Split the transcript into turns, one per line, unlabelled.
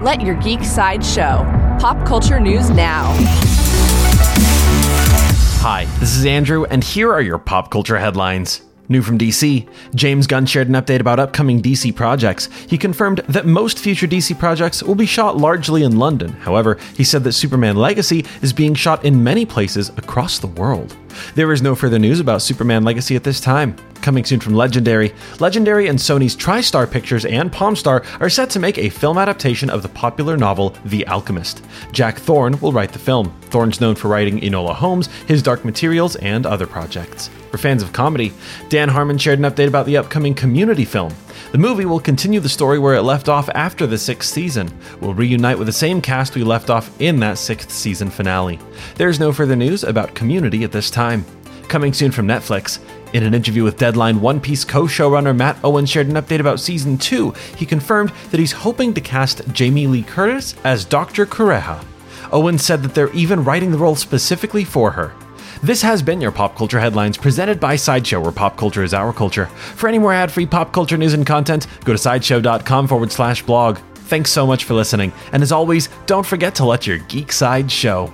Let your geek side show. Pop culture news now.
Hi, this is Andrew, and here are your pop culture headlines. New from DC, James Gunn shared an update about upcoming DC projects. He confirmed that most future DC projects will be shot largely in London. However, he said that Superman Legacy is being shot in many places across the world. There is no further news about Superman Legacy at this time. Coming soon from Legendary, Legendary and Sony's TriStar Pictures and Palmstar are set to make a film adaptation of the popular novel The Alchemist. Jack Thorne will write the film. Thorne's known for writing Enola Holmes, His Dark Materials, and other projects. For fans of comedy, Dan Harmon shared an update about the upcoming Community film. The movie will continue the story where it left off after the sixth season. We'll reunite with the same cast we left off in that sixth season finale. There's no further news about Community at this time. Coming soon from Netflix, in an interview with Deadline, One Piece co showrunner Matt Owen shared an update about season 2. He confirmed that he's hoping to cast Jamie Lee Curtis as Dr. Kureha. Owen said that they're even writing the role specifically for her. This has been your Pop Culture Headlines presented by Sideshow, where pop culture is our culture. For any more ad free pop culture news and content, go to sideshow.com forward slash blog. Thanks so much for listening, and as always, don't forget to let your geek side show.